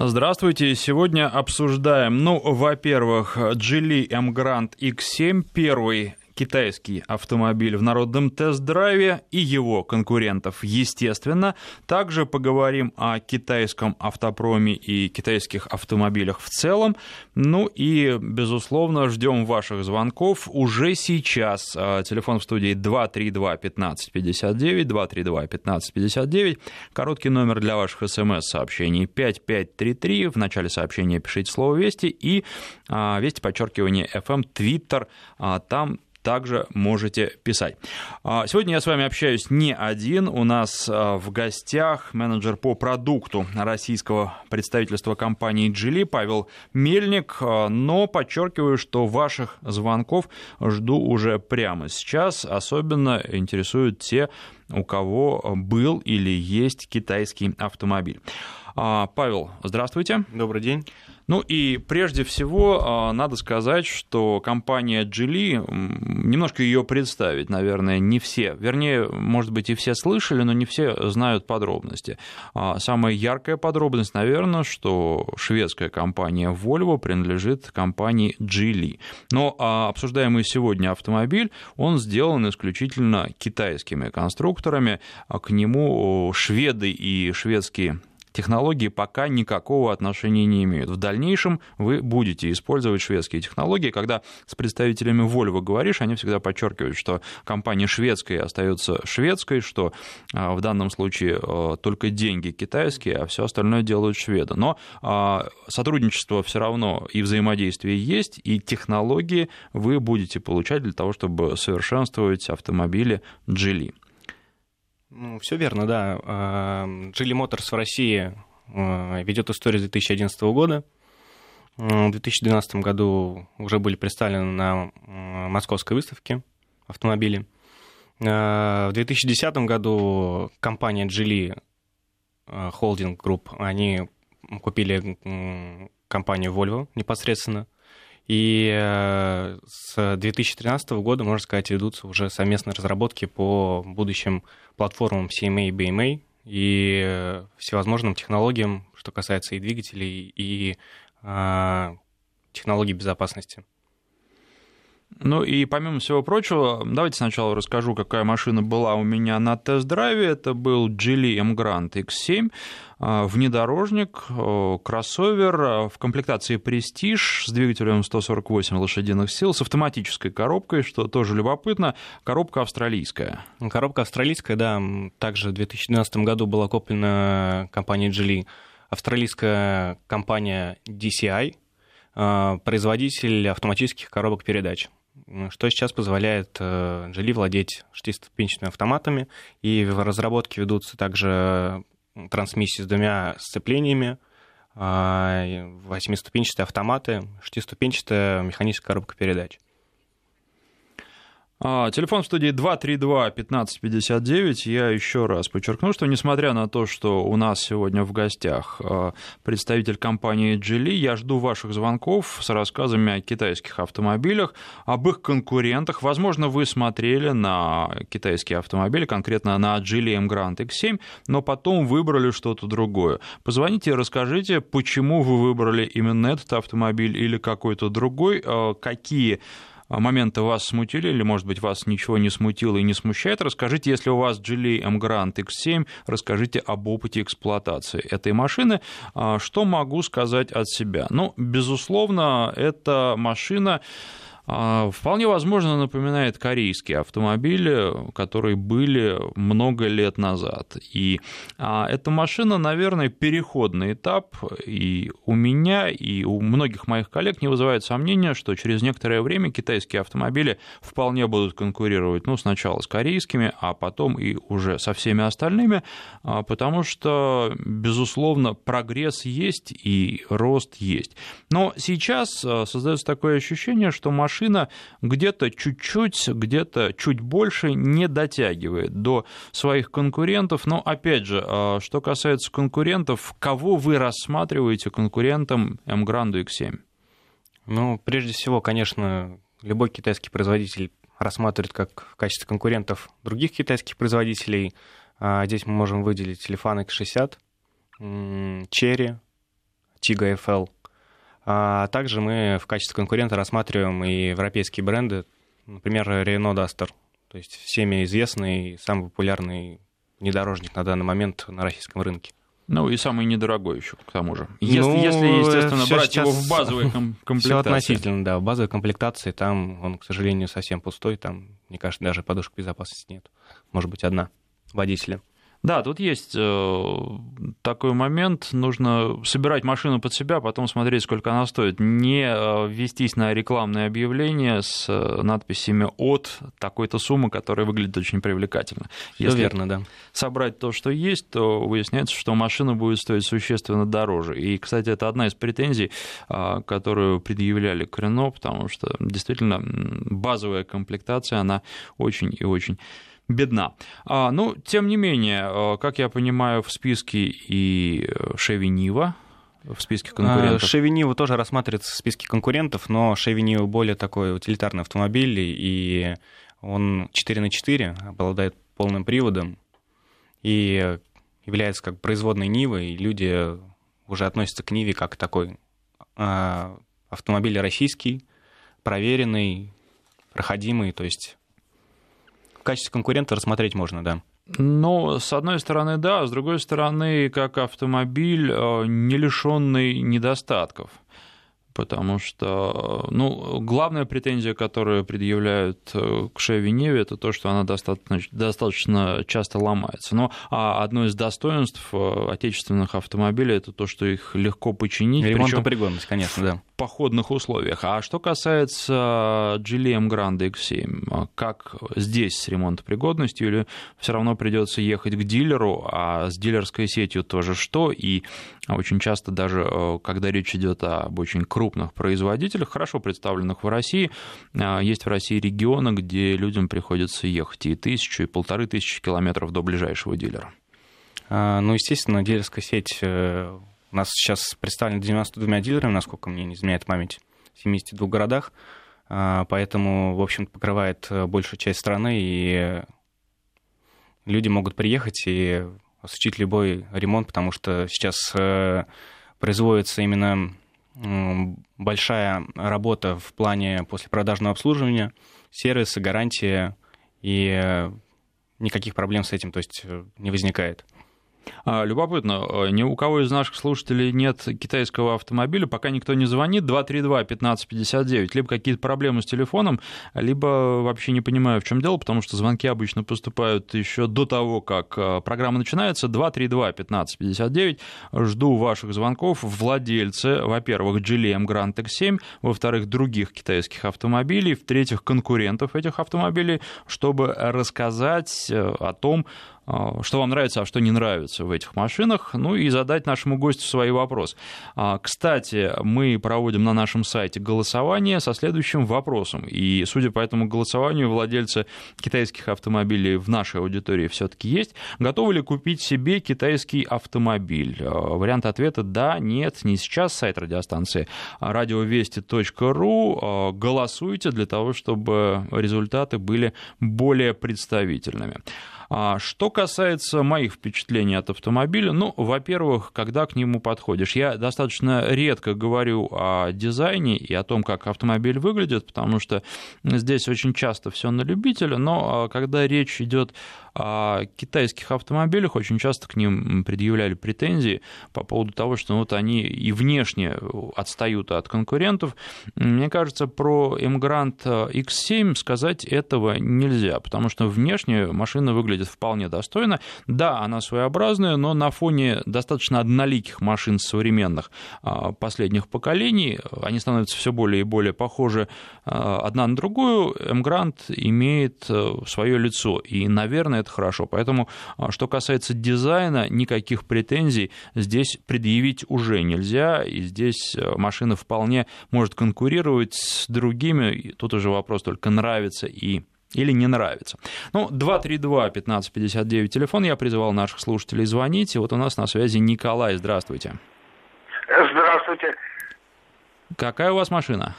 Здравствуйте. Сегодня обсуждаем, ну, во-первых, Geely M Grand X7, первый китайский автомобиль в народном тест-драйве и его конкурентов, естественно. Также поговорим о китайском автопроме и китайских автомобилях в целом. Ну и, безусловно, ждем ваших звонков уже сейчас. А, телефон в студии 232 1559, 232 1559. Короткий номер для ваших смс-сообщений 5533. В начале сообщения пишите слово «Вести» и а, «Вести» подчеркивание FM, Twitter. А, там также можете писать. А, сегодня я с вами общаюсь не один. У нас а, в гостях менеджер по продукту российского представительства компании Geely Павел Мельник. А, но подчеркиваю, что ваших звонков жду уже прямо сейчас. Особенно интересуют те, у кого был или есть китайский автомобиль. Павел, здравствуйте. Добрый день. Ну и прежде всего а, надо сказать, что компания Geely, немножко ее представить, наверное, не все, вернее, может быть, и все слышали, но не все знают подробности. А, самая яркая подробность, наверное, что шведская компания Volvo принадлежит компании Geely. Но а, обсуждаемый сегодня автомобиль, он сделан исключительно китайскими конструкторами, к нему шведы и шведские технологии пока никакого отношения не имеют. В дальнейшем вы будете использовать шведские технологии. Когда с представителями Volvo говоришь, они всегда подчеркивают, что компания шведская остается шведской, что а, в данном случае а, только деньги китайские, а все остальное делают шведы. Но а, сотрудничество все равно и взаимодействие есть, и технологии вы будете получать для того, чтобы совершенствовать автомобили Geely. Ну, все верно, да. Geely Motors в России а, ведет историю с 2011 года. В 2012 году уже были представлены на московской выставке автомобили. А, в 2010 году компания Geely Holding Group, они купили компанию Volvo непосредственно – и э, с 2013 года, можно сказать, ведутся уже совместные разработки по будущим платформам CMA и BMA и э, всевозможным технологиям, что касается и двигателей, и э, технологий безопасности. Ну и помимо всего прочего, давайте сначала расскажу, какая машина была у меня на тест-драйве. Это был Geely M Grand X7, а, внедорожник, кроссовер а, в комплектации Prestige с двигателем 148 лошадиных сил, с автоматической коробкой, что тоже любопытно, коробка австралийская. Коробка австралийская, да, также в 2012 году была куплена компанией Geely австралийская компания DCI, а, производитель автоматических коробок передач что сейчас позволяет Geely владеть шестиступенчатыми автоматами, и в разработке ведутся также трансмиссии с двумя сцеплениями, восьмиступенчатые автоматы, шестиступенчатая механическая коробка передач. А, телефон в студии 232-1559. Я еще раз подчеркну, что несмотря на то, что у нас сегодня в гостях а, представитель компании Geely, я жду ваших звонков с рассказами о китайских автомобилях, об их конкурентах. Возможно, вы смотрели на китайские автомобили, конкретно на Geely M Grand X7, но потом выбрали что-то другое. Позвоните и расскажите, почему вы выбрали именно этот автомобиль или какой-то другой, а, какие моменты вас смутили, или, может быть, вас ничего не смутило и не смущает, расскажите, если у вас Geely M Grand X7, расскажите об опыте эксплуатации этой машины. А что могу сказать от себя? Ну, безусловно, эта машина а, вполне возможно напоминает корейские автомобили, которые были много лет назад. И а, эта машина, наверное, переходный этап, и у меня, и у многих моих коллег не вызывает сомнения, что через некоторое время китайские автомобили вполне будут конкурировать, ну, сначала с корейскими, а потом и уже со всеми остальными, а, потому что, безусловно, прогресс есть и рост есть. Но сейчас создается такое ощущение, что машина машина где-то чуть-чуть, где-то чуть больше не дотягивает до своих конкурентов. Но опять же, а, что касается конкурентов, кого вы рассматриваете конкурентом Grande X7? Ну, прежде всего, конечно, любой китайский производитель рассматривает как в качестве конкурентов других китайских производителей. А, здесь мы можем выделить телефон X60, Cherry, Tiga FL. А также мы в качестве конкурента рассматриваем и европейские бренды, например, Renault Duster, то есть всеми известный, самый популярный внедорожник на данный момент на российском рынке. Ну и самый недорогой еще, к тому же. Если, ну, если естественно, брать его в базовой комплектации. Все относительно, да. В базовой комплектации там он, к сожалению, совсем пустой. Там, мне кажется, даже подушек безопасности нет. Может быть, одна водителя. Да, тут есть э, такой момент, нужно собирать машину под себя, потом смотреть, сколько она стоит. Не э, вестись на рекламные объявления с э, надписями от такой-то суммы, которая выглядит очень привлекательно. Все Если верно, да. собрать то, что есть, то выясняется, что машина будет стоить существенно дороже. И, кстати, это одна из претензий, которую предъявляли к Рено, потому что действительно базовая комплектация, она очень и очень бедна. А, ну, тем не менее, а, как я понимаю, в списке и Chevy Niva, в списке конкурентов? Chevy Niva тоже рассматривается в списке конкурентов, но Niva более такой утилитарный автомобиль, и он 4 на 4, обладает полным приводом, и является как производной Нивой, и люди уже относятся к Ниве как такой а, автомобиль российский, проверенный, проходимый, то есть качестве конкурента рассмотреть можно, да. Ну, с одной стороны, да, с другой стороны, как автомобиль, э, не лишенный недостатков потому что, ну, главная претензия, которую предъявляют э, к Chevy Neve, это то, что она достаточно, достаточно часто ломается. Но а одно из достоинств э, отечественных автомобилей это то, что их легко починить. Ремонтопригодность, конечно, да. Походных условиях. А что касается GLM Grande X7, как здесь с ремонтопригодностью, или все равно придется ехать к дилеру, а с дилерской сетью тоже что? И очень часто даже, э, когда речь идет об очень крупных производителях, хорошо представленных в России, э, есть в России регионы, где людям приходится ехать и тысячу, и полторы тысячи километров до ближайшего дилера. А, ну, естественно, дилерская сеть э, у нас сейчас представлена 92 дилерами, насколько мне не изменяет память, в 72 городах, а, поэтому, в общем покрывает большую часть страны, и люди могут приехать и осуществить любой ремонт, потому что сейчас э, производится именно большая работа в плане послепродажного обслуживания, сервиса, гарантия, и э, никаких проблем с этим то есть, э, не возникает. А, любопытно, э, ни у кого из наших слушателей нет китайского автомобиля, пока никто не звонит, 232-1559, либо какие-то проблемы с телефоном, либо вообще не понимаю, в чем дело, потому что звонки обычно поступают еще до того, как э, программа начинается, 232-1559, жду ваших звонков, владельцы, во-первых, GLM Grand X7, во-вторых, других китайских автомобилей, в-третьих, конкурентов этих автомобилей, чтобы рассказать э, о том, что вам нравится, а что не нравится в этих машинах, ну и задать нашему гостю свои вопросы. А, кстати, мы проводим на нашем сайте голосование со следующим вопросом, и судя по этому голосованию, владельцы китайских автомобилей в нашей аудитории все-таки есть. Готовы ли купить себе китайский автомобиль? А, вариант ответа «да», «нет», не сейчас, сайт радиостанции радиовести.ру. Голосуйте для того, чтобы результаты были более представительными. А что касается моих впечатлений от автомобиля, ну, во-первых, когда к нему подходишь, я достаточно редко говорю о дизайне и о том, как автомобиль выглядит, потому что здесь очень часто все на любителя, но а, когда речь идет о китайских автомобилях, очень часто к ним предъявляли претензии по поводу того, что вот они и внешне отстают от конкурентов. Мне кажется, про Emgrand X7 сказать этого нельзя, потому что внешне машина выглядит вполне достойно. Да, она своеобразная, но на фоне достаточно одноликих машин современных а, последних поколений они становятся все более и более похожи а, одна на другую. Эмгрант имеет свое лицо, и, наверное, это хорошо. Поэтому, а, что касается дизайна, никаких претензий здесь предъявить уже нельзя, и здесь э, машина вполне может конкурировать с другими. Тут уже вопрос только нравится и или не нравится. Ну, 232-1559 телефон, я призывал наших слушателей звонить, и вот у нас на связи Николай, здравствуйте. Здравствуйте. Какая у вас машина?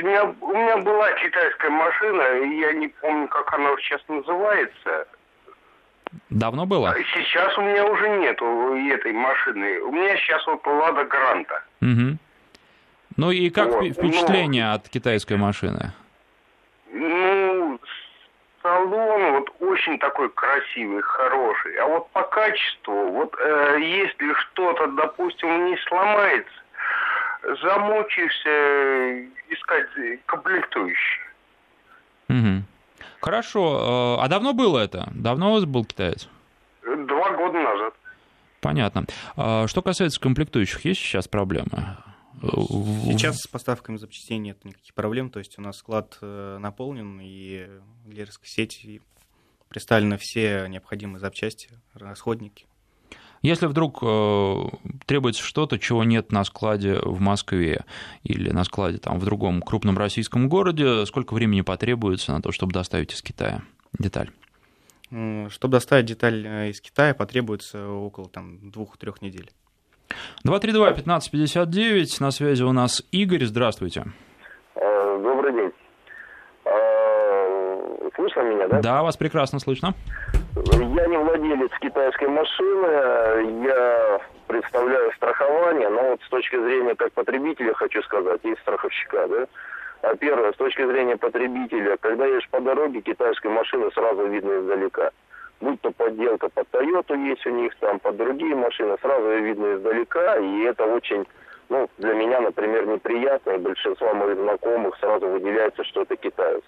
У меня, у меня была китайская машина, я не помню, как она сейчас называется. Давно было? Сейчас у меня уже нет этой машины. У меня сейчас вот Лада Гранта. Угу. Ну и как вот. впечатление ну, от китайской машины? Ну, салон вот очень такой красивый, хороший. А вот по качеству, вот э, если что-то, допустим, не сломается, замучишься искать комплектующие. Угу. Хорошо. Э, а давно было это? Давно у вас был китаец? Два года назад. Понятно. А что касается комплектующих, есть сейчас проблемы? Сейчас с поставками запчастей нет никаких проблем, то есть у нас склад э, наполнен, и дилерская сеть представлены все необходимые запчасти, расходники. Если вдруг э, требуется что-то, чего нет на складе в Москве или на складе там в другом крупном российском городе, сколько времени потребуется на то, чтобы доставить из Китая деталь? Чтобы доставить деталь э, из Китая, потребуется около там, двух-трех недель. 232-1559, на связи у нас Игорь, здравствуйте. Меня, да? Да, вас прекрасно слышно. Я не владелец китайской машины, я представляю страхование, но вот с точки зрения как потребителя хочу сказать, и страховщика, да, а первое, с точки зрения потребителя, когда едешь по дороге, китайской машины сразу видно издалека будь то подделка под Toyota есть у них, там под другие машины, сразу ее видно издалека, и это очень, ну, для меня, например, неприятно, и большинство моих знакомых сразу выделяется, что это китаец.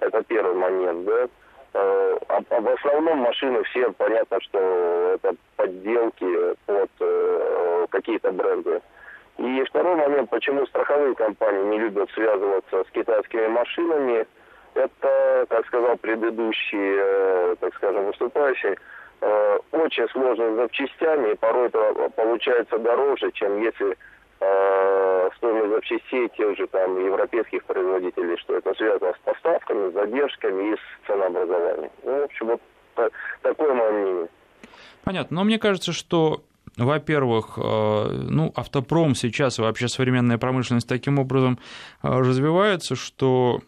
Это первый момент, да. А, а в основном машины все понятно, что это подделки под э, какие-то бренды. И второй момент, почему страховые компании не любят связываться с китайскими машинами – это, как сказал предыдущий, э, так скажем, выступающий, э, очень сложно с запчастями, и порой это получается дороже, чем если стоимость запчастей тех же там европейских производителей, что это связано с поставками, с задержками и с ценообразованием. Ну, в общем, вот такое мое мнение. Понятно. Но мне кажется, что во-первых, ну, автопром сейчас и вообще современная промышленность таким образом развивается, что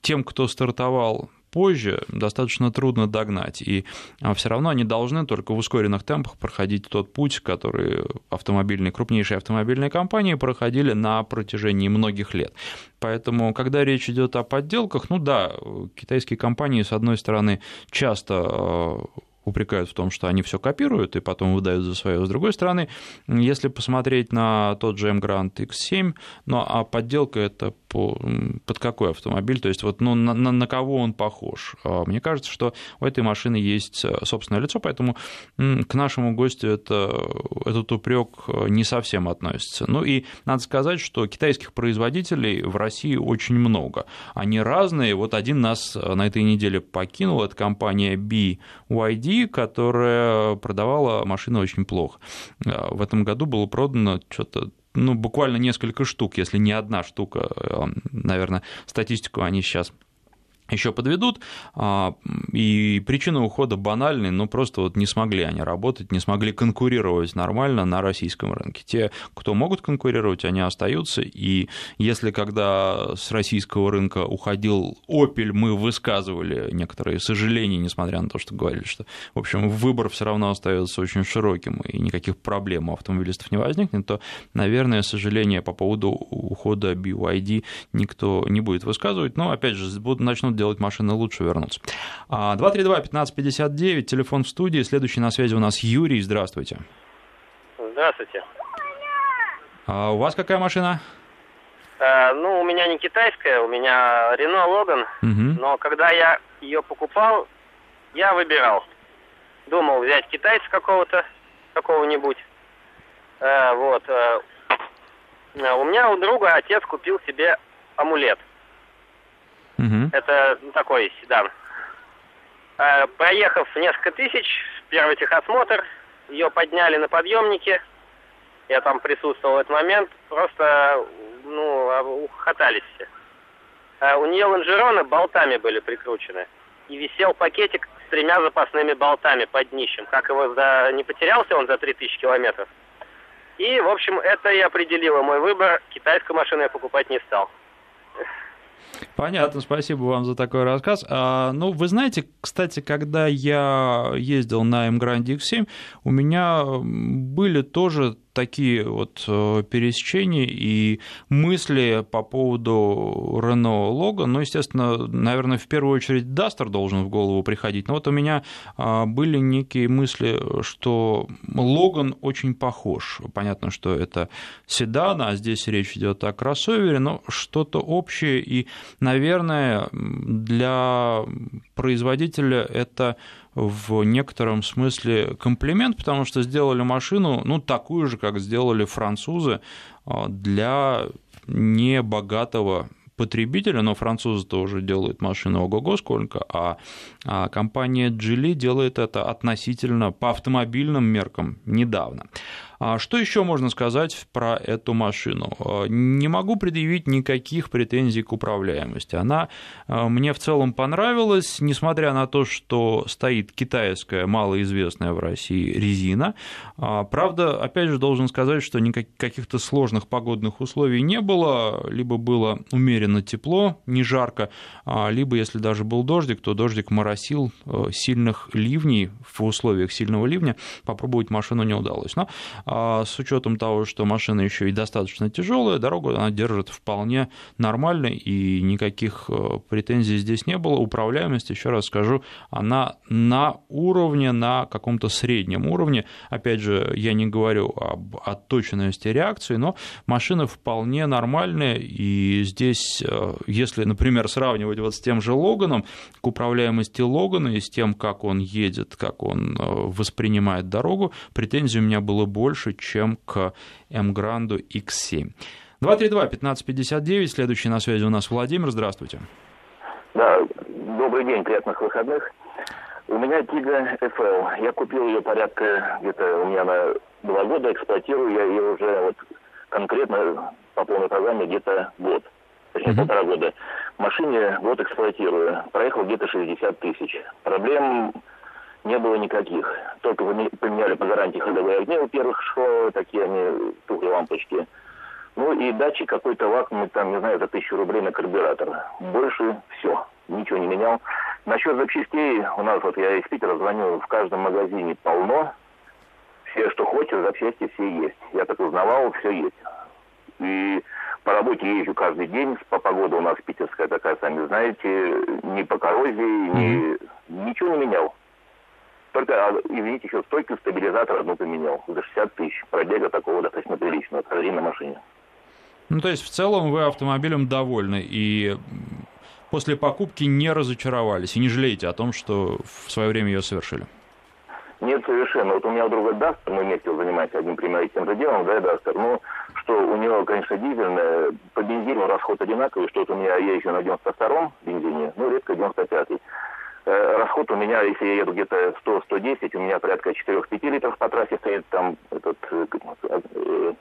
тем, кто стартовал позже, достаточно трудно догнать. И а, все равно они должны только в ускоренных темпах проходить тот путь, который автомобильные, крупнейшие автомобильные компании проходили на протяжении многих лет. Поэтому, когда речь идет о подделках, ну да, китайские компании, с одной стороны, часто а, упрекают в том, что они все копируют и потом выдают за свое. С другой стороны, если посмотреть на тот же M-Grant X7, ну а подделка это по, под какой автомобиль, то есть вот ну, на, на кого он похож. А, мне кажется, что у этой машины есть э, собственное лицо, поэтому к нашему гостю это, этот упрек э, не совсем относится. Ну и надо сказать, что китайских производителей в России очень много. Они разные. Вот один нас э, на этой неделе покинул, это компания BYD, которая продавала машины очень плохо. В этом году было продано что-то ну, буквально несколько штук, если не одна штука, а, наверное, статистику они сейчас еще подведут, а, и причина ухода банальная, но просто вот не смогли они работать, не смогли конкурировать нормально на российском рынке. Те, кто могут конкурировать, они остаются, и если когда с российского рынка уходил Opel, мы высказывали некоторые сожаления, несмотря на то, что говорили, что, в общем, выбор все равно остается очень широким, и никаких проблем у автомобилистов не возникнет, то, наверное, сожаления по поводу ухода BYD никто не будет высказывать, но, опять же, начнут делать машины лучше, вернуться. 232-1559, а, телефон в студии. Следующий на связи у нас Юрий. Здравствуйте. Здравствуйте. А у вас какая машина? А, ну, у меня не китайская, у меня Renault Logan. Угу. Но когда я ее покупал, я выбирал. Думал взять китайца какого-то, какого-нибудь. А, вот. А, у меня у друга отец купил себе амулет. Угу. Это ну, такой седан. А, проехав несколько тысяч, первый техосмотр, ее подняли на подъемнике. Я там присутствовал в этот момент. Просто, ну, а, ухатались все. А у нее лонжероны болтами были прикручены. И висел пакетик с тремя запасными болтами под днищем. Как его за... не потерялся он за 3000 километров. И, в общем, это и определило мой выбор. Китайскую машину я покупать не стал. Понятно, спасибо вам за такой рассказ. А, ну, вы знаете, кстати, когда я ездил на М-Гранде X7, у меня были тоже такие вот э, пересечения и мысли по поводу Renault Logan. Ну, естественно, наверное, в первую очередь Duster должен в голову приходить. Но вот у меня а, были некие мысли, что Logan очень похож. Понятно, что это седан, а здесь речь идет о кроссовере, но что-то общее. И, наверное, для производителя это в некотором смысле комплимент, потому что сделали машину, ну, такую же, как сделали французы, а, для небогатого потребителя, но французы тоже делают машины ого-го сколько, а, а компания Geely делает это относительно по автомобильным меркам недавно. А что еще можно сказать про эту машину? А, не могу предъявить никаких претензий к управляемости. Она а, мне в целом понравилась, несмотря на то, что стоит китайская, малоизвестная в России резина. Правда, опять же, должен сказать, что никаких каких-то сложных погодных условий не было, либо было умеренно тепло, не жарко, либо если даже был дождик, то дождик моросил сильных ливней, в условиях сильного ливня попробовать машину не удалось. Но а с учетом того, что машина еще и достаточно тяжелая, дорогу она держит вполне нормально, и никаких э, претензий здесь не было. Управляемость, еще раз скажу, она на уровне, на каком-то среднем уровне. Опять же, я не говорю об отточенности реакции, но машина вполне нормальная, и здесь, э, если, например, сравнивать вот с тем же Логаном, к управляемости Логана и с тем, как он едет, как он э, воспринимает дорогу, претензий у меня было больше, больше, чем к М-Гранду X7. 232-1559, следующий на связи у нас Владимир, здравствуйте. Да, добрый день, приятных выходных. У меня Тига FL. Я купил ее порядка где-то у меня на два года, эксплуатирую я ее уже вот конкретно по полной программе где-то год. Точнее, uh-huh. полтора года. Машине год эксплуатирую. Проехал где-то 60 тысяч. Проблем не было никаких. Только поменяли по гарантии ходовые огни у первых шло, такие они, тухлые лампочки. Ну и датчик какой-то вакуумный, там, не знаю, за тысячу рублей на карбюратор. Больше все, ничего не менял. Насчет запчастей, у нас вот я из Питера звоню, в каждом магазине полно. Все, что хочешь, запчасти все есть. Я так узнавал, все есть. И по работе езжу каждый день, по погода у нас питерская такая, сами знаете, ни по коррозии, ни, ничего не менял. Только, а, извините, еще стойку стабилизатор одну поменял. За 60 тысяч. Пробега такого достаточно приличного. Скажи на машине. Ну, то есть, в целом вы автомобилем довольны и после покупки не разочаровались и не жалеете о том, что в свое время ее совершили? Нет, совершенно. Вот у меня друга Дастер, мы вместе занимаемся одним примером тем же делом, да, Дастер. Ну, что у него, конечно, дизельная, по бензину расход одинаковый, что вот у меня я еще на 92-м бензине, ну, редко 95-й. Э, расход у меня, если я еду где-то 100-110, у меня порядка 4-5 литров по трассе стоит, там этот э, э,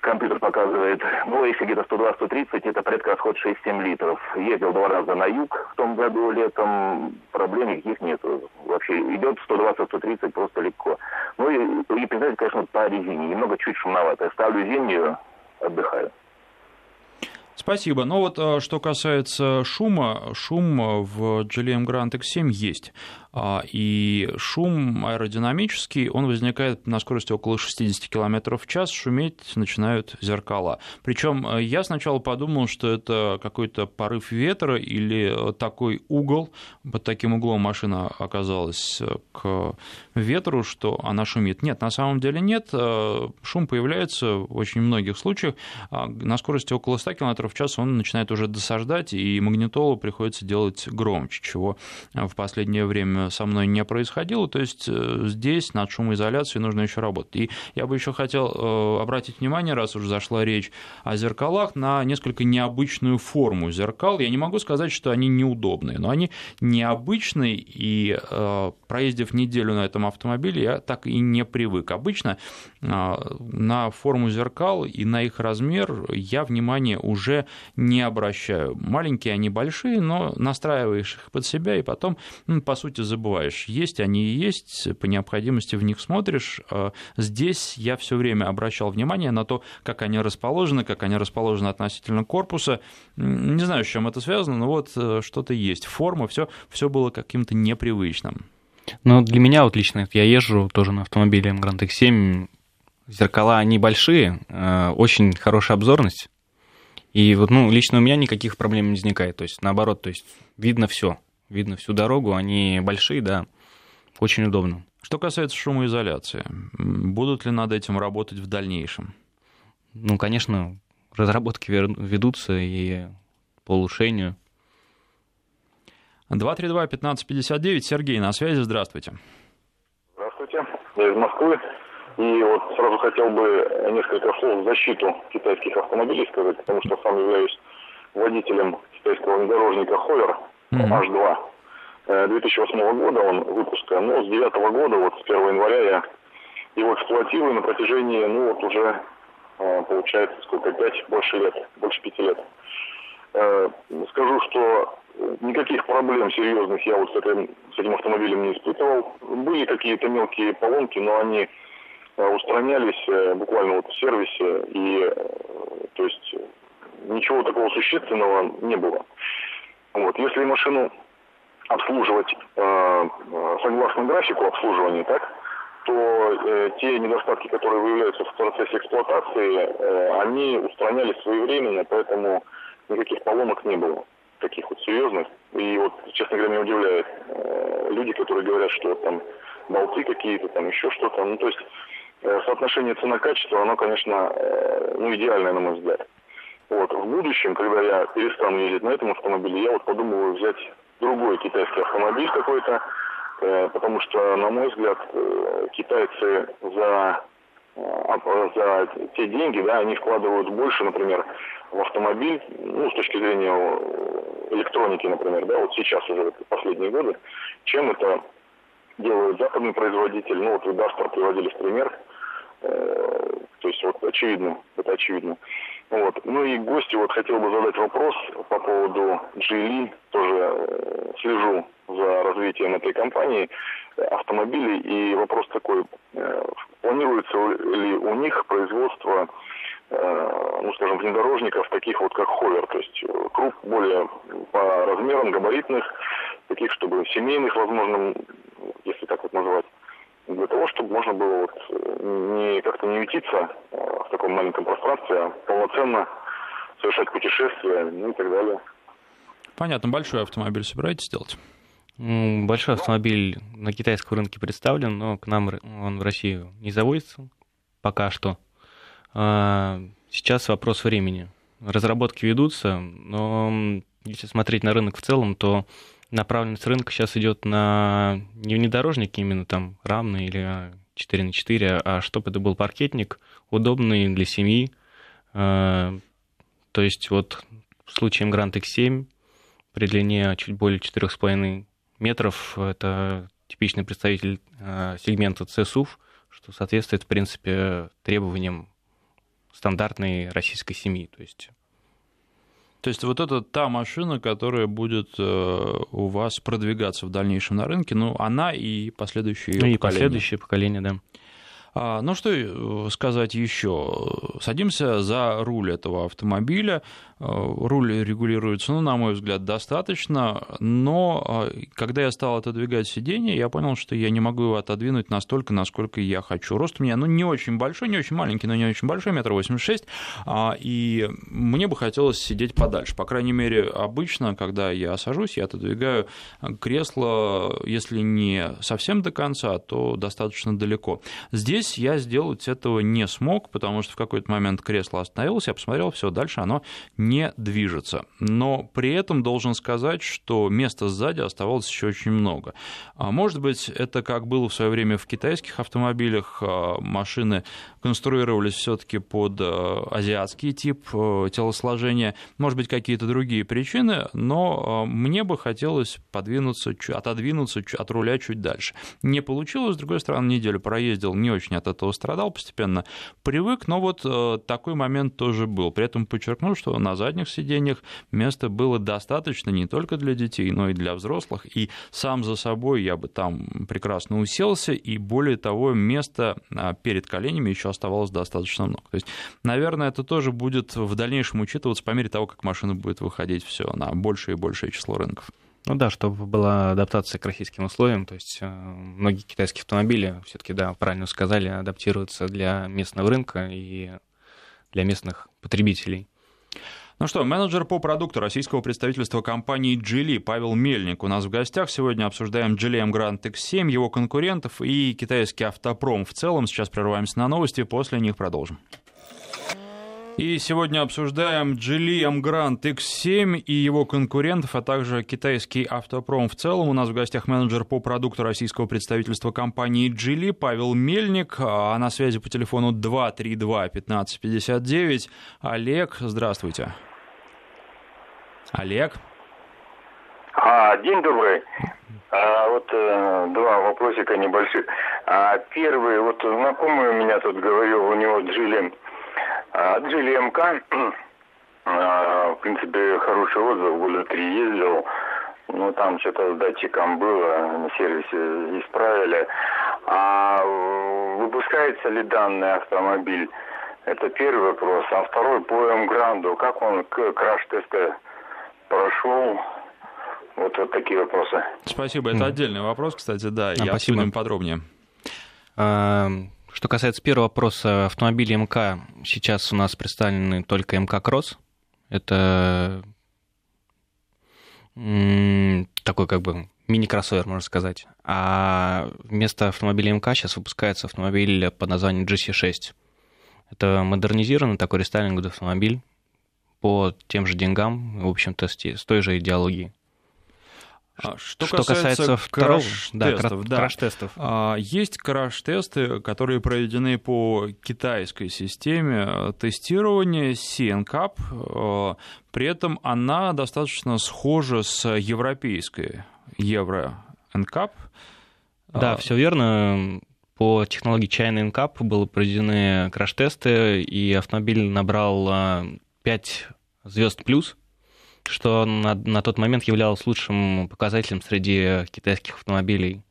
компьютер показывает. Ну, если где-то 120-130, это порядка расход 6-7 литров. Ездил два раза на юг в том году летом, проблем никаких нет. Вообще идет 120-130 просто легко. Ну и, и признать, конечно, по резине. Немного чуть шумновато. Ставлю зимнюю, отдыхаю. Спасибо. Но вот что касается шума, шум в GLM Grand X7 есть. А, и шум аэродинамический, он возникает на скорости около 60 км в час, шуметь начинают зеркала. Причем э, я сначала подумал, что это какой-то порыв ветра или такой угол, под таким углом машина оказалась э, к ветру, что она шумит. Нет, на самом деле нет. Э, шум появляется в очень многих случаях. А, на скорости около 100 км в час он начинает уже досаждать, и магнитолу приходится делать громче, чего в последнее время со мной не происходило, то есть э, здесь над шумоизоляцией нужно еще работать. И я бы еще хотел э, обратить внимание, раз уже зашла речь о зеркалах, на несколько необычную форму зеркал. Я не могу сказать, что они неудобные, но они необычные, и э, проездив неделю на этом автомобиле, я так и не привык. Обычно на форму зеркал и на их размер я внимания уже не обращаю. Маленькие они большие, но настраиваешь их под себя, и потом, по сути, забываешь. Есть они и есть, по необходимости в них смотришь. А здесь я все время обращал внимание на то, как они расположены, как они расположены относительно корпуса. Не знаю, с чем это связано, но вот э, что-то есть. Форма, все, все было каким-то непривычным. Ну, для меня вот лично, я езжу тоже на автомобиле Grand X7, зеркала, они большие, э, очень хорошая обзорность, и вот, ну, лично у меня никаких проблем не возникает, то есть, наоборот, то есть, видно все, видно всю дорогу, они большие, да, очень удобно. Что касается шумоизоляции, будут ли над этим работать в дальнейшем? Ну, конечно, разработки ведутся и по улучшению. 232-1559, Сергей на связи, здравствуйте. Здравствуйте, я из Москвы. И вот сразу хотел бы несколько слов в защиту китайских автомобилей сказать, потому что сам являюсь водителем китайского внедорожника Ховер H2 2008 года он выпуска, но с 2009 года, вот с 1 января я его эксплуатирую на протяжении, ну вот уже э, получается сколько, 5, больше лет, больше 5 лет. Э, скажу, что никаких проблем серьезных я вот с этим, с этим автомобилем не испытывал. Были какие-то мелкие поломки, но они э, устранялись буквально вот в сервисе, и то есть ничего такого существенного не было. Вот. Если машину обслуживать э, согласно графику обслуживания, так, то э, те недостатки, которые выявляются в процессе эксплуатации, э, они устранялись своевременно, поэтому никаких поломок не было таких вот серьезных. И вот, честно говоря, меня удивляет э, люди, которые говорят, что там болты какие-то, там еще что-то. Ну, то есть э, соотношение цена-качество, оно, конечно, э, ну, идеальное, на мой взгляд. Вот. В будущем, когда я перестану ездить на этом автомобиле, я вот подумываю взять другой китайский автомобиль какой-то, э, потому что, на мой взгляд, э, китайцы за э, за те деньги, да, они вкладывают больше, например, в автомобиль, ну, с точки зрения электроники, например, да, вот сейчас уже последние годы, чем это делают западный производитель. Ну, вот вы Дастер приводили в пример, то есть вот очевидно, это очевидно. Вот. Ну и гости вот хотел бы задать вопрос по поводу Geely. Тоже э, слежу за развитием этой компании э, автомобилей. И вопрос такой, э, планируется ли у них производство, ну скажем, внедорожников, таких вот как Ховер, то есть круг более по размерам, габаритных, таких, чтобы семейных, возможно, если так вот назвать для того, чтобы можно было вот не как-то не ютиться в таком маленьком пространстве, а полноценно совершать путешествия, ну и так далее. Понятно. Большой автомобиль собираетесь делать? Большой автомобиль на китайском рынке представлен, но к нам он в Россию не заводится пока что. А, сейчас вопрос времени. Разработки ведутся, но если смотреть на рынок в целом, то направленность рынка сейчас идет на не внедорожники именно там рамные или 4 на 4, а чтобы это был паркетник, удобный для семьи. А, то есть вот в случае Grand X7 при длине чуть более 4,5 метров это типичный представитель а, сегмента CSUV, что соответствует, в принципе, требованиям стандартной российской семьи. То есть то есть вот это та машина, которая будет э, у вас продвигаться в дальнейшем на рынке, ну, она и последующие ну, и последующее поколение, да. А, ну что э, сказать еще? Садимся за руль этого автомобиля. Э, руль регулируется, ну, на мой взгляд, достаточно, но а, когда я стал отодвигать сиденье, я понял, что я не могу его отодвинуть настолько, насколько я хочу. Рост у меня, ну, не очень большой, не очень маленький, но не очень большой, метр восемьдесят шесть, а, и мне бы хотелось сидеть подальше. По крайней мере, обычно, когда я сажусь, я отодвигаю кресло, если не совсем до конца, то достаточно далеко. Здесь я сделать этого не смог, потому что в какой-то момент кресло остановилось, я посмотрел, все, дальше оно не движется. Но при этом должен сказать, что места сзади оставалось еще очень много. А может быть, это как было в свое время в китайских автомобилях, а, машины конструировались все-таки под а, азиатский тип а, телосложения, может быть, какие-то другие причины, но мне бы хотелось подвинуться, отодвинуться от руля чуть дальше. Не получилось, с другой стороны, неделю проездил не очень от этого страдал, постепенно привык, но вот э, такой момент тоже был. При этом подчеркну, что на задних сиденьях места было достаточно не только для детей, но и для взрослых, и сам за собой я бы там прекрасно уселся, и более того, места а, перед коленями еще оставалось достаточно много. То есть, наверное, это тоже будет в дальнейшем учитываться по мере того, как машина будет выходить все на большее и большее число рынков. Ну да, чтобы была адаптация к российским условиям, то есть э, многие китайские автомобили, все-таки, да, правильно сказали, адаптируются для местного рынка и для местных потребителей. Ну что, менеджер по продукту российского представительства компании Geely Павел Мельник у нас в гостях. Сегодня обсуждаем Geely Grand X7, его конкурентов и китайский автопром в целом. Сейчас прерываемся на новости, после них продолжим. И сегодня обсуждаем Geely Emgrand X7 и его конкурентов, а также китайский автопром в целом. У нас в гостях менеджер по продукту российского представительства компании Geely Павел Мельник, а на связи по телефону 232 1559. Олег, здравствуйте. Олег. А, день добрый. А, вот э, два вопросика небольших. А, первый, вот знакомый у меня тут говорил, у него Geely Джили МК, в принципе, хороший отзыв, года три ездил, но там что-то с датчиком было, на сервисе исправили. А выпускается ли данный автомобиль? Это первый вопрос. А второй по М-Гранду, как он к краш-тесте прошел? Вот, вот такие вопросы. Спасибо. Это отдельный вопрос, кстати, да, а, и спасибо. обсудим подробнее. Что касается первого вопроса, автомобили МК сейчас у нас представлены только МК Кросс. Это такой как бы мини-кроссовер, можно сказать. А вместо автомобиля МК сейчас выпускается автомобиль под названием GC6. Это модернизированный такой рестайлинговый автомобиль по тем же деньгам, в общем-то, с той же идеологией. А, что, что касается, касается второго, краш-тестов, да, краш-тестов. А, есть краш-тесты, которые проведены по китайской системе э, тестирования CNCAP, э, при этом она достаточно схожа с европейской Евро NCAP. Да, а, все верно. По технологии China NCAP были проведены краш-тесты, и автомобиль набрал 5 звезд плюс – что на, на тот момент являлось лучшим показателем среди китайских автомобилей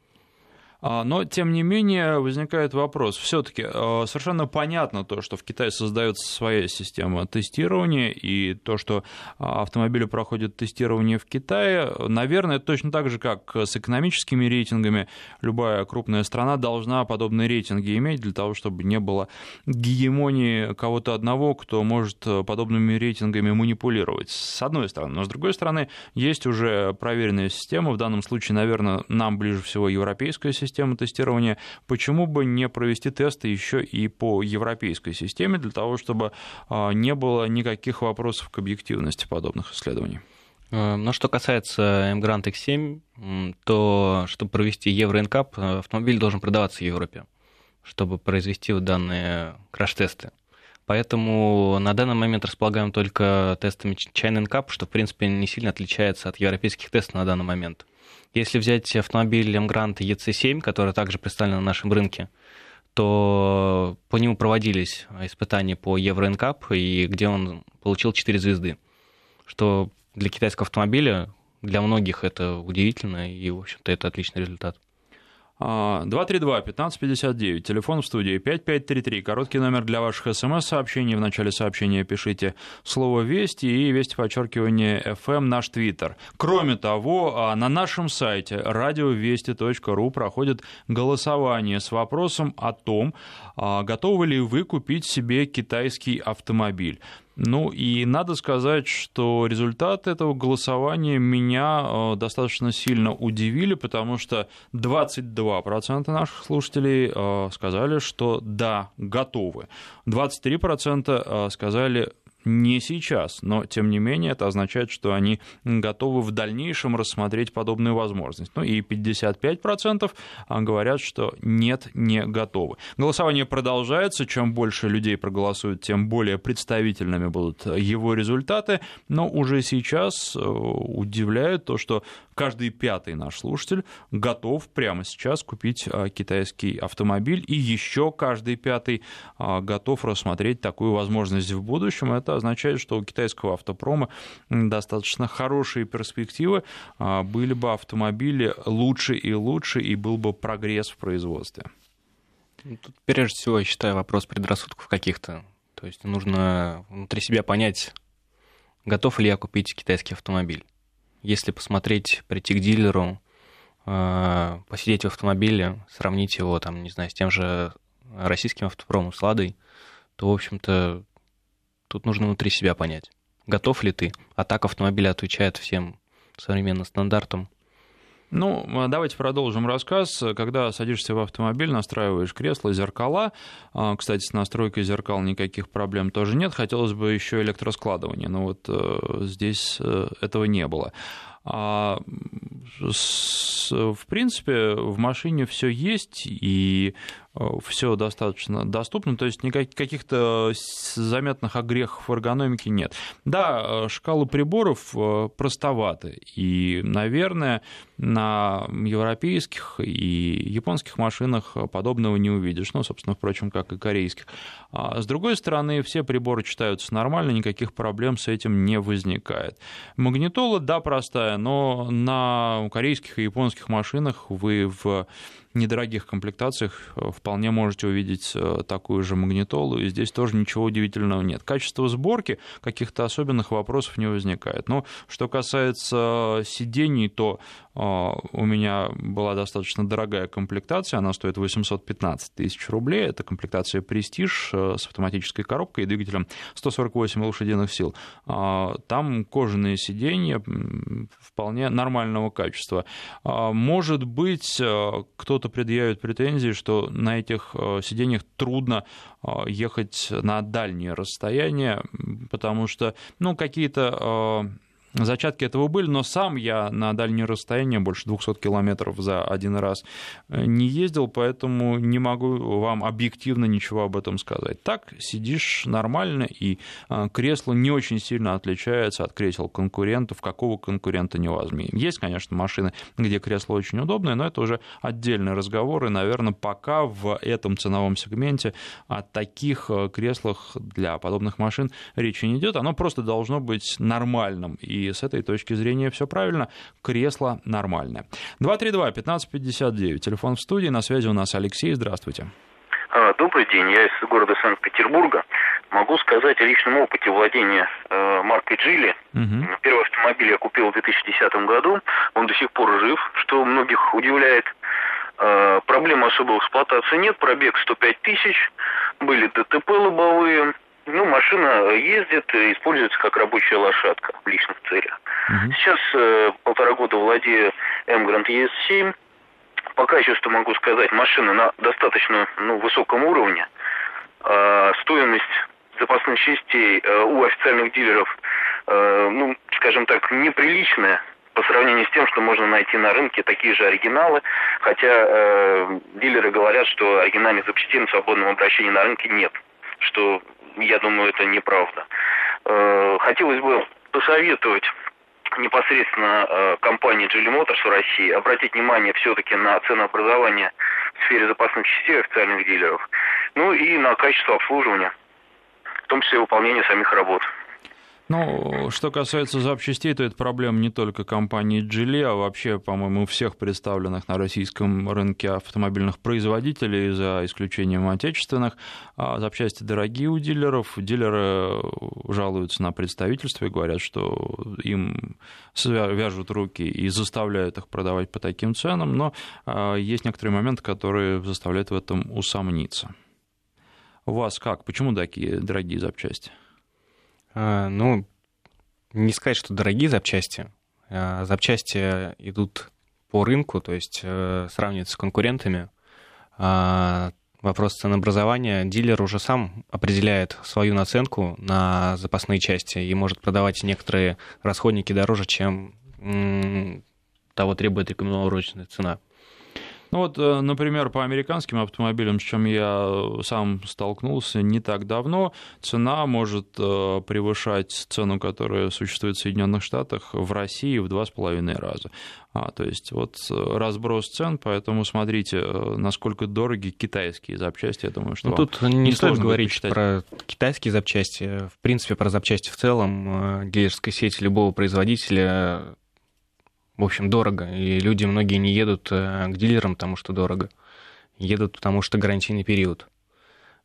но, тем не менее, возникает вопрос. Все-таки а, совершенно понятно то, что в Китае создается своя система тестирования, и то, что а, автомобили проходят тестирование в Китае, наверное, точно так же, как с экономическими рейтингами, любая крупная страна должна подобные рейтинги иметь для того, чтобы не было гегемонии кого-то одного, кто может подобными рейтингами манипулировать, с одной стороны. Но, с другой стороны, есть уже проверенная система, в данном случае, наверное, нам ближе всего европейская система, системы тестирования, почему бы не провести тесты еще и по европейской системе для того, чтобы а, не было никаких вопросов к объективности подобных исследований? Э, но что касается Emgrand X7, то чтобы провести Евро-NCAP, э, автомобиль должен продаваться в Европе, чтобы произвести данные краш-тесты. Поэтому на данный момент располагаем только тестами China NCAP, что, в принципе, не сильно отличается от европейских тестов на данный момент. Если взять автомобиль Emgrand EC7, который также представлен на нашем рынке, то по нему проводились испытания по Euro NCAP, и где он получил 4 звезды, что для китайского автомобиля для многих это удивительно, и, в общем-то, это отличный результат. 232-1559, телефон в студии 5533, короткий номер для ваших смс-сообщений. В начале сообщения пишите слово «Вести» и «Вести» подчеркивание FM наш твиттер. Кроме того, а, на нашем сайте радиовести.ру проходит голосование с вопросом о том, а, готовы ли вы купить себе китайский автомобиль. Ну и надо сказать, что результаты этого голосования меня э, достаточно сильно удивили, потому что 22% наших слушателей э, сказали, что да, готовы. 23% э, сказали не сейчас, но тем не менее это означает, что они готовы в дальнейшем рассмотреть подобную возможность. Ну и 55% говорят, что нет, не готовы. Голосование продолжается, чем больше людей проголосуют, тем более представительными будут его результаты, но уже сейчас э, удивляет то, что каждый пятый наш слушатель готов прямо сейчас купить э, китайский автомобиль, и еще каждый пятый э, готов рассмотреть такую возможность в будущем. Это означает, что у китайского автопрома достаточно хорошие перспективы, были бы автомобили лучше и лучше, и был бы прогресс в производстве. Ну, тут, прежде всего, я считаю, вопрос предрассудков каких-то. То есть нужно внутри себя понять, готов ли я купить китайский автомобиль. Если посмотреть, прийти к дилеру, э, посидеть в автомобиле, сравнить его, там, не знаю, с тем же российским автопромом, с «Ладой», то, в общем-то, тут нужно внутри себя понять, готов ли ты, а так автомобиль отвечает всем современным стандартам, ну, а давайте продолжим рассказ. Когда садишься в автомобиль, настраиваешь кресло, зеркала. А, кстати, с настройкой зеркал никаких проблем тоже нет. Хотелось бы еще электроскладывание, но вот э, здесь э, этого не было. А, в принципе, в машине все есть, и все достаточно доступно, то есть никаких каких-то заметных огрехов в эргономике нет. Да, э, шкалы приборов э, простоваты, и, наверное, на европейских и японских машинах подобного не увидишь, ну, собственно, впрочем, как и корейских. А с другой стороны, все приборы читаются нормально, никаких проблем с этим не возникает. Магнитола, да, простая, но на корейских и японских машинах вы в недорогих комплектациях э, вполне можете увидеть э, такую же магнитолу, и здесь тоже ничего удивительного нет. Качество сборки каких-то особенных вопросов не возникает. Но что касается сидений, то э, у меня была достаточно дорогая комплектация, она стоит 815 тысяч рублей, это комплектация «Престиж» с автоматической коробкой и двигателем 148 лошадиных сил. Там кожаные сиденья вполне нормального качества. Может быть, кто кто-то предъявит претензии, что на этих э, сиденьях трудно э, ехать на дальние расстояния, потому что ну, какие-то э, Зачатки этого были, но сам я на дальние расстояния, больше 200 километров за один раз, э, не ездил, поэтому не могу вам объективно ничего об этом сказать. Так, сидишь нормально, и э, кресло не очень сильно отличается от кресел конкурентов, какого конкурента не возьми. Есть, конечно, машины, где кресло очень удобное, но это уже отдельный разговор, и, наверное, пока в этом ценовом сегменте о таких э, креслах для подобных машин речи не идет. Оно просто должно быть нормальным, и и с этой точки зрения все правильно, кресло нормальное. 232-1559, телефон в студии, на связи у нас Алексей, здравствуйте. А, добрый день, я из города Санкт-Петербурга. Могу сказать о личном опыте владения э, маркой Джили. Угу. Первый автомобиль я купил в 2010 году, он до сих пор жив, что многих удивляет. Э, проблем особой эксплуатации нет, пробег 105 тысяч, были ДТП лобовые, ну, машина ездит, используется как рабочая лошадка в личных целях. Угу. Сейчас э, полтора года владею М-Гранд ЕС-7. Пока еще что могу сказать, машина на достаточно ну, высоком уровне. Э, стоимость запасных частей э, у официальных дилеров, э, ну, скажем так, неприличная по сравнению с тем, что можно найти на рынке такие же оригиналы, хотя э, дилеры говорят, что оригинальных запчастей на свободном обращении на рынке нет, что я думаю, это неправда. Э, хотелось бы посоветовать непосредственно э, компании Geely Motors в России обратить внимание все-таки на ценообразование в сфере запасных частей официальных дилеров, ну и на качество обслуживания, в том числе выполнения самих работ. Ну, что касается запчастей, то это проблема не только компании Geely, а вообще, по-моему, всех представленных на российском рынке автомобильных производителей, за исключением отечественных. А запчасти дорогие у дилеров. Дилеры жалуются на представительство и говорят, что им вяжут руки и заставляют их продавать по таким ценам, но а, есть некоторые моменты, которые заставляют в этом усомниться. У вас как? Почему такие дорогие запчасти? А, ну, не сказать, что дорогие запчасти. А, запчасти идут по рынку, то есть э, сравниваются с конкурентами. А, вопрос ценообразования. Дилер уже сам определяет свою наценку на запасные части и может продавать некоторые расходники дороже, чем того требует рекомендованная цена. Ну вот, э, например, по американским автомобилям, с чем я сам столкнулся не так давно, цена может э, превышать цену, которая существует в Соединенных Штатах, в России в два с половиной раза. А, то есть вот э, разброс цен, поэтому смотрите, насколько дороги китайские запчасти, я думаю, что ну, Тут не стоит говорить посчитать. про китайские запчасти, в принципе, про запчасти в целом, дилерская сеть любого производителя в общем, дорого. И люди многие не едут э, к дилерам, потому что дорого. Едут, потому что гарантийный период.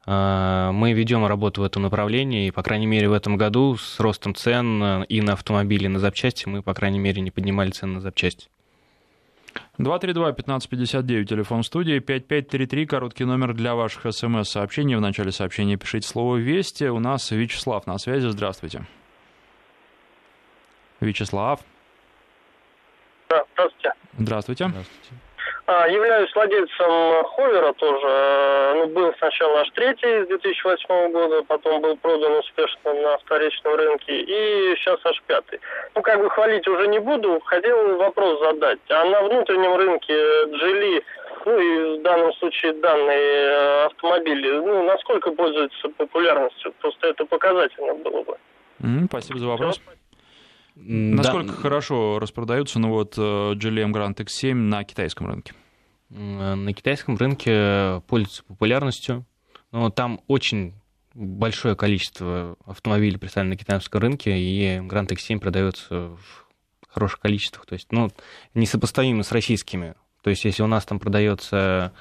А, мы ведем работу в этом направлении, и, по крайней мере, в этом году с ростом цен э, и на автомобили, и на запчасти мы, по крайней мере, не поднимали цены на запчасти. 232-1559, телефон студии, 5533, короткий номер для ваших смс-сообщений. В начале сообщения пишите слово «Вести». У нас Вячеслав на связи, здравствуйте. Вячеслав. Да, здравствуйте. Здравствуйте. Здравствуйте. А, являюсь владельцем Ховера тоже. Ну, был сначала аж третий с 2008 года, потом был продан успешно на вторичном рынке, и сейчас аж пятый. Ну, как бы хвалить уже не буду, хотел вопрос задать. А на внутреннем рынке Джили, ну и в данном случае данные э, автомобили, ну, насколько пользуются популярностью? Просто это показательно было бы. Mm, спасибо за вопрос. Все, Насколько да. хорошо распродаются ну вот GLM Grand X7 на китайском рынке? На китайском рынке пользуется популярностью. Но там очень большое количество автомобилей представлено на китайском рынке, и Grand X7 продается в хороших количествах. То есть, ну, несопоставимо с российскими. То есть, если у нас там продается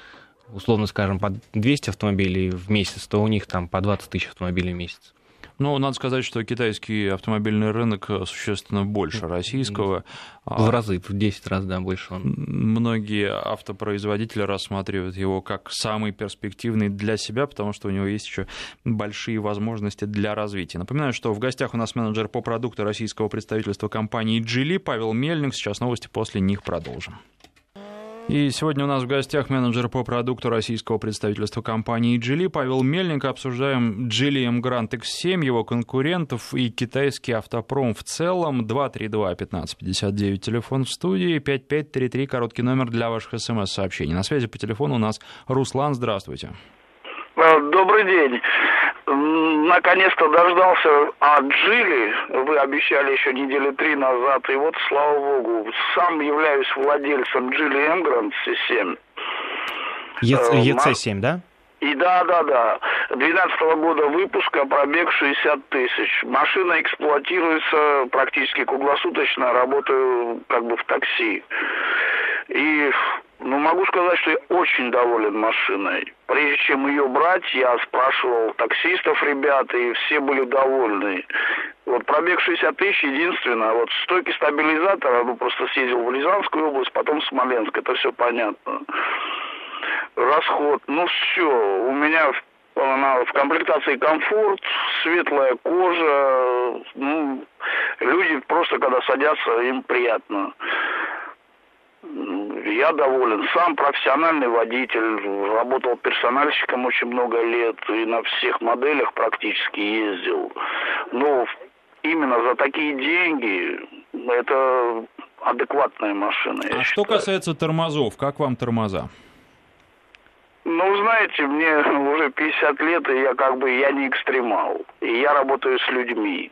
условно скажем, по 200 автомобилей в месяц, то у них там по 20 тысяч автомобилей в месяц. Ну, надо сказать, что китайский автомобильный рынок существенно больше российского. В разы, в 10 раз, да, больше он. Многие автопроизводители рассматривают его как самый перспективный для себя, потому что у него есть еще большие возможности для развития. Напоминаю, что в гостях у нас менеджер по продукту российского представительства компании Geely Павел Мельник. Сейчас новости, после них продолжим. И сегодня у нас в гостях менеджер по продукту российского представительства компании Geely Павел Мельник. Обсуждаем Geely M Grand X7, его конкурентов и китайский автопром в целом. 232-1559, телефон в студии, 5533, короткий номер для ваших смс-сообщений. На связи по телефону у нас Руслан, здравствуйте. Добрый день наконец-то дождался от Джили, вы обещали еще недели три назад, и вот, слава богу, сам являюсь владельцем Джили Эмгрант C7. ЕЦ-7, да? И да, да, да. 12 -го года выпуска, пробег 60 тысяч. Машина эксплуатируется практически круглосуточно, работаю как бы в такси. И ну, могу сказать, что я очень доволен машиной. Прежде чем ее брать, я спрашивал таксистов, ребят, и все были довольны. Вот пробег 60 тысяч, единственное, вот стойки стабилизатора, ну, просто съездил в Рязанскую область, потом в Смоленск, это все понятно. Расход, ну, все, у меня она в комплектации комфорт, светлая кожа, ну, люди просто, когда садятся, им приятно я доволен. Сам профессиональный водитель, работал персональщиком очень много лет и на всех моделях практически ездил. Но именно за такие деньги это адекватная машина. А что считаю. касается тормозов, как вам тормоза? Ну, знаете, мне уже 50 лет, и я как бы я не экстремал. И я работаю с людьми.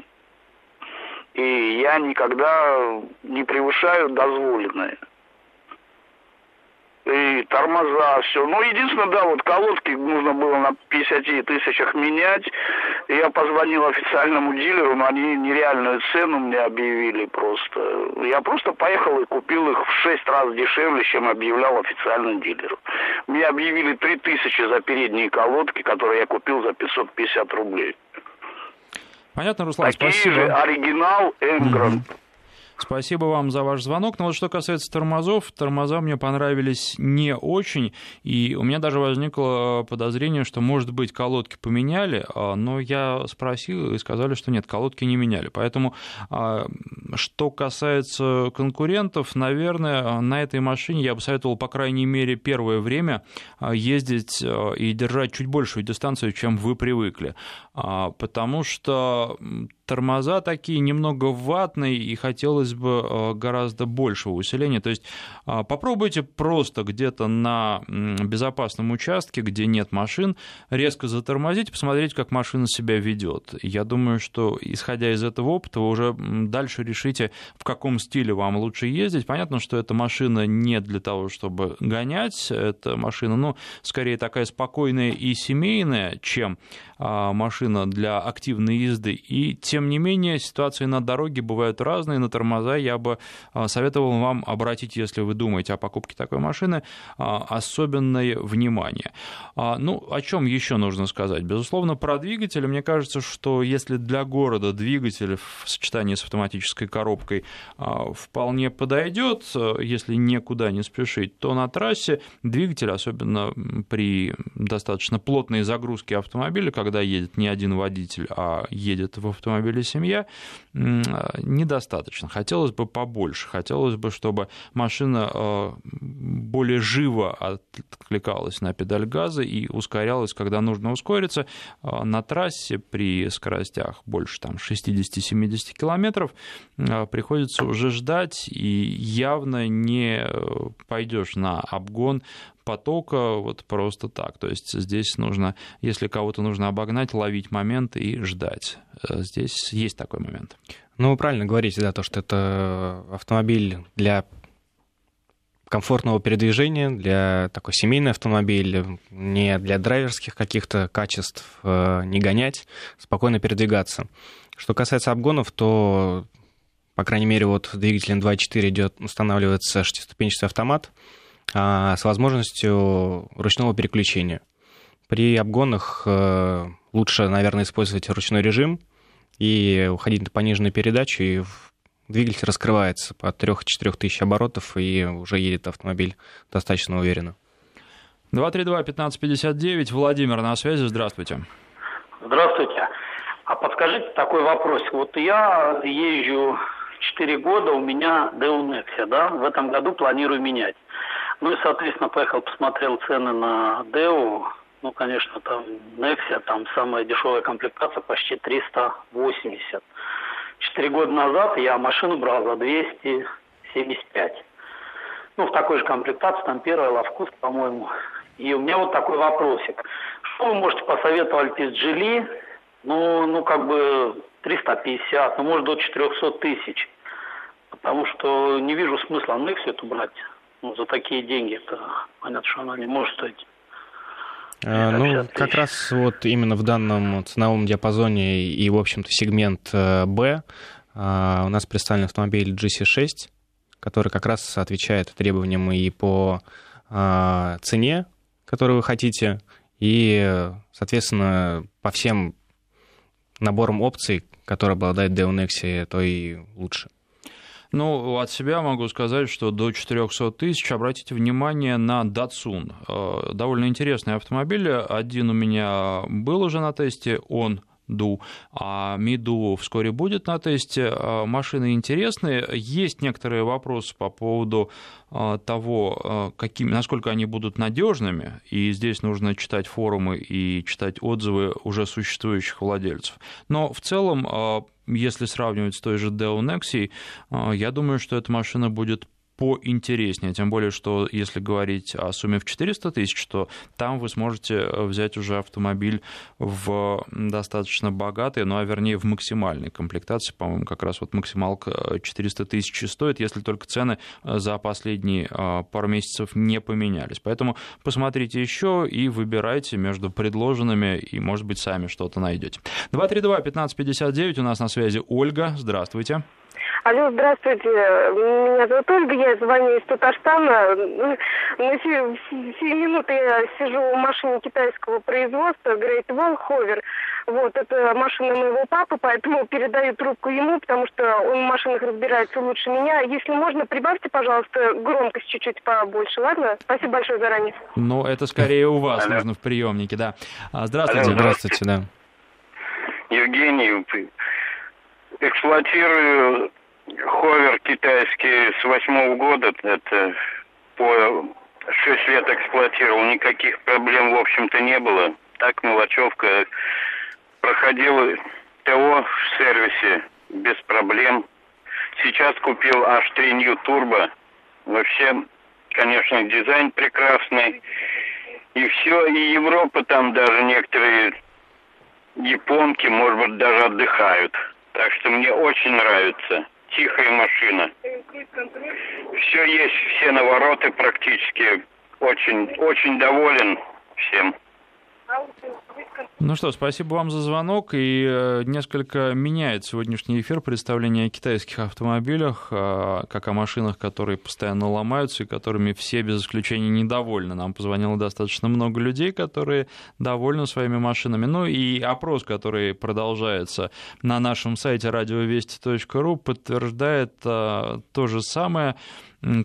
И я никогда не превышаю дозволенное и тормоза, все. Ну, единственное, да, вот колодки нужно было на 50 тысячах менять. Я позвонил официальному дилеру, но они нереальную цену мне объявили просто. Я просто поехал и купил их в 6 раз дешевле, чем объявлял официальный дилер. Мне объявили 3 тысячи за передние колодки, которые я купил за 550 рублей. Понятно, Руслан, Такие спасибо. же оригинал Энгранд. Mm-hmm. Спасибо вам за ваш звонок. Но вот что касается тормозов, тормоза мне понравились не очень, и у меня даже возникло подозрение, что, может быть, колодки поменяли, а, но я спросил и сказали, что нет, колодки не меняли. Поэтому, а, что касается конкурентов, наверное, на этой машине я бы советовал, по крайней мере, первое время а, ездить и держать чуть большую дистанцию, чем вы привыкли. Потому что тормоза такие немного ватные, и хотелось бы э, гораздо большего усиления. То есть а, попробуйте просто где-то на безопасном участке, где нет машин, резко затормозить, посмотреть, как машина себя ведет. Я думаю, что исходя из этого опыта, вы уже дальше решите, в каком стиле вам лучше ездить. Понятно, что эта машина не для того, чтобы гонять, это машина, ну, скорее такая спокойная и семейная, чем а, машина для активной езды. И тем не менее, ситуации на дороге бывают разные. На тормоза я бы а, советовал вам обратить, если вы думаете о покупке такой машины, а, особенное внимание. Ну, о чем еще нужно сказать? Безусловно, про двигатель. Мне кажется, что если для города двигатель в сочетании с автоматической коробкой вполне подойдет, если никуда не спешить, то на трассе двигатель, особенно при достаточно плотной загрузке автомобиля, когда едет не один водитель, а едет в автомобиле семья, недостаточно. Хотелось бы побольше. Хотелось бы, чтобы машина э, более живо откликалась на педаль газа и ускорялась, когда нужно ускориться. Э, на трассе при скоростях больше там, 60-70 километров э, приходится уже ждать, и явно не пойдешь на обгон потока вот просто так. То есть здесь нужно, если кого-то нужно обогнать, ловить момент и ждать. Э, здесь есть такой момент. Ну, вы правильно говорите, да, то, что это автомобиль для комфортного передвижения, для такой семейный автомобиль, не для драйверских каких-то качеств, э, не гонять, спокойно передвигаться. Что касается обгонов, то, по крайней мере, вот двигателем 2.4 идет, устанавливается шестиступенчатый автомат, с возможностью ручного переключения. При обгонах э, лучше, наверное, использовать ручной режим и уходить на пониженную передачу, и двигатель раскрывается по 3-4 тысяч оборотов, и уже едет автомобиль достаточно уверенно. 232-1559, Владимир на связи, здравствуйте. Здравствуйте. А подскажите такой вопрос. Вот я езжу 4 года, у меня Nexia, да, в этом году планирую менять. Ну и, соответственно, поехал, посмотрел цены на Део. Ну, конечно, там Nexia, там самая дешевая комплектация почти 380. Четыре года назад я машину брал за 275. Ну, в такой же комплектации, там первая лавкус, по-моему. И у меня вот такой вопросик. Что вы можете посоветовать из Джили? Ну, ну, как бы 350, ну, может, до 400 тысяч. Потому что не вижу смысла Nexia эту брать за такие деньги, это понятно, что она не может стоить. А, ну, как раз вот именно в данном ценовом диапазоне и, в общем-то, сегмент э, Б а, у нас представлен автомобиль GC6, который как раз отвечает требованиям и по а, цене, которую вы хотите, и, соответственно, по всем наборам опций, которые обладает Nexia, то и лучше. Ну, от себя могу сказать, что до 400 тысяч обратите внимание на Datsun. Э, довольно интересный автомобиль. Один у меня был уже на тесте, он Ду, а Миду вскоре будет на тесте. Э, машины интересные. Есть некоторые вопросы по поводу э, того, какими, насколько они будут надежными, и здесь нужно читать форумы и читать отзывы уже существующих владельцев. Но в целом если сравнивать с той же Deo Nexi, а, я думаю, что эта машина будет поинтереснее, тем более, что если говорить о сумме в 400 тысяч, то там вы сможете э, взять уже автомобиль в достаточно богатой, ну а вернее в максимальной комплектации, по-моему, как раз вот максималка 400 тысяч стоит, если только цены э, за последние э, пару месяцев не поменялись. Поэтому посмотрите еще и выбирайте между предложенными, и, может быть, сами что-то найдете. 232-1559, у нас на связи Ольга, здравствуйте. Алло, здравствуйте. Меня зовут Ольга, я звоню из Татарстана. На сию, сию минуту я сижу в машине китайского производства Great Wall Hover. Вот, это машина моего папы, поэтому передаю трубку ему, потому что он в машинах разбирается лучше меня. Если можно, прибавьте, пожалуйста, громкость чуть-чуть побольше, ладно? Спасибо большое заранее. Ну, это скорее у вас Алло. нужно в приемнике, да. А, здравствуйте. Алло, здравствуйте, да. Евгений, эксплуатирую ховер китайский с восьмого года. Это по шесть лет эксплуатировал. Никаких проблем, в общем-то, не было. Так, мелочевка. Проходил ТО в сервисе без проблем. Сейчас купил H3 New Turbo. Вообще, конечно, дизайн прекрасный. И все, и Европа там даже некоторые японки, может быть, даже отдыхают. Так что мне очень нравится. Тихая машина. Все есть, все навороты практически. Очень, очень доволен всем. Ну что, спасибо вам за звонок. И э, несколько меняет сегодняшний эфир представление о китайских автомобилях, э, как о машинах, которые постоянно ломаются и которыми все без исключения недовольны. Нам позвонило достаточно много людей, которые довольны своими машинами. Ну и опрос, который продолжается на нашем сайте радиовести.ру, подтверждает э, то же самое.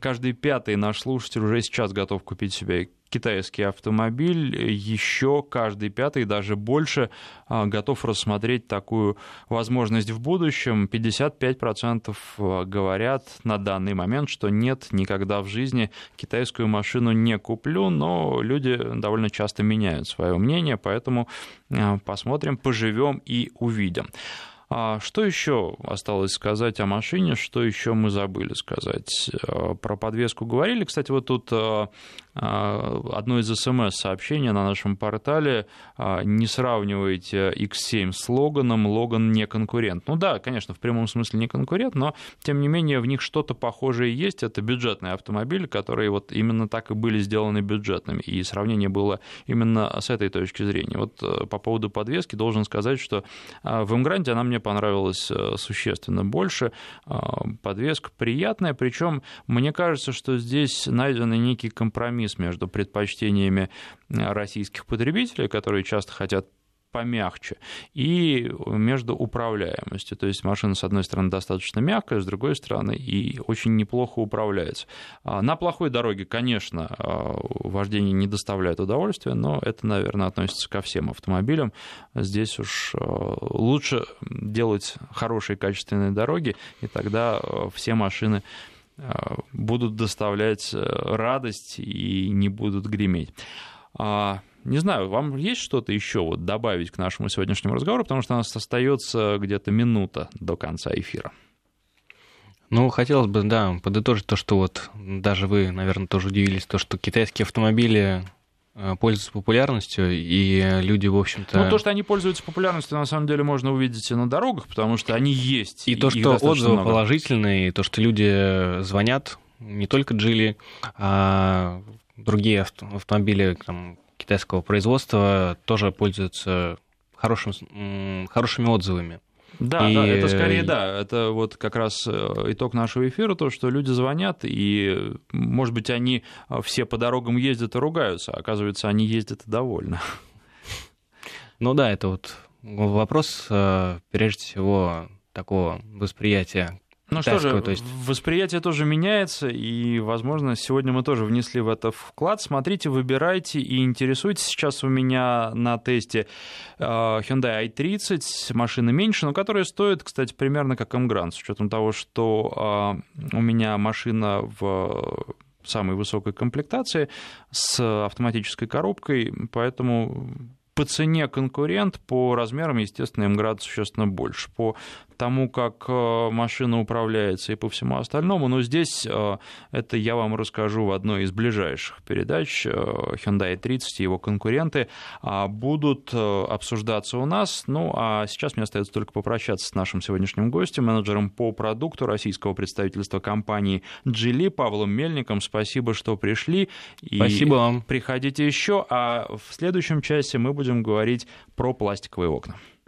Каждый пятый наш слушатель уже сейчас готов купить себе китайский автомобиль, еще каждый пятый, даже больше, а, готов рассмотреть такую возможность в будущем. 55% а, говорят на данный момент, что нет, никогда в жизни китайскую машину не куплю, но люди довольно часто меняют свое мнение, поэтому а, посмотрим, поживем и увидим. Что еще осталось сказать о машине? Что еще мы забыли сказать? Про подвеску говорили. Кстати, вот тут одно из смс-сообщений на нашем портале а, «Не сравнивайте X7 с Логаном, Логан не конкурент». Ну да, конечно, в прямом смысле не конкурент, но тем не менее в них что-то похожее есть. Это бюджетные автомобили, которые вот именно так и были сделаны бюджетными, и сравнение было именно с этой точки зрения. Вот э, по поводу подвески должен сказать, что а, в Эмгранте она мне понравилась э, существенно больше. Подвеска приятная, причем мне кажется, что здесь найден некий компромисс компромисс между предпочтениями э, российских потребителей, которые часто хотят помягче, и между управляемостью. То есть машина, с одной стороны, достаточно мягкая, с другой стороны, и очень неплохо управляется. А на плохой дороге, конечно, а, вождение не доставляет удовольствия, но это, наверное, относится ко всем автомобилям. Здесь уж а, лучше делать хорошие качественные дороги, и тогда все машины Э, будут доставлять э, радость и не будут греметь. А, не знаю, вам есть что-то еще вот добавить к нашему сегодняшнему разговору, потому что у нас остается где-то минута до конца эфира. Ну, хотелось бы, да, подытожить то, что вот даже вы, наверное, тоже удивились, то, что китайские автомобили пользуются популярностью, и люди, в общем-то... Ну, то, что они пользуются популярностью, на самом деле можно увидеть и на дорогах, потому что они есть. И, и то, что отзывы много. положительные, и то, что люди звонят, не только Джили, а другие автомобили там, китайского производства тоже пользуются хорошим, хорошими отзывами. Да, и... да, это скорее да. Это вот как раз э, итог нашего эфира, то, что люди звонят, и, может быть, они э, все по дорогам ездят и ругаются, а оказывается, они ездят и довольны. Ну да, это вот вопрос, э, прежде всего, такого восприятия ну что же, то есть... восприятие тоже меняется, и, возможно, сегодня мы тоже внесли в это вклад. Смотрите, выбирайте и интересуйтесь. Сейчас у меня на тесте э, Hyundai i30, машины меньше, но которая стоит, кстати, примерно как Emgrand, с учетом того, что э, у меня машина в самой высокой комплектации с автоматической коробкой, поэтому по цене конкурент, по размерам, естественно, М-град существенно больше. По тому, как э, машина управляется и по всему остальному. Но здесь э, это я вам расскажу в одной из ближайших передач. Э, Hyundai 30 и его конкуренты а, будут обсуждаться у нас. Ну, а сейчас мне остается только попрощаться с нашим сегодняшним гостем, менеджером по продукту российского представительства компании Geely Павлом Мельником. Спасибо, что пришли. И Спасибо вам. Приходите еще, а в следующем часе мы будем говорить про пластиковые окна.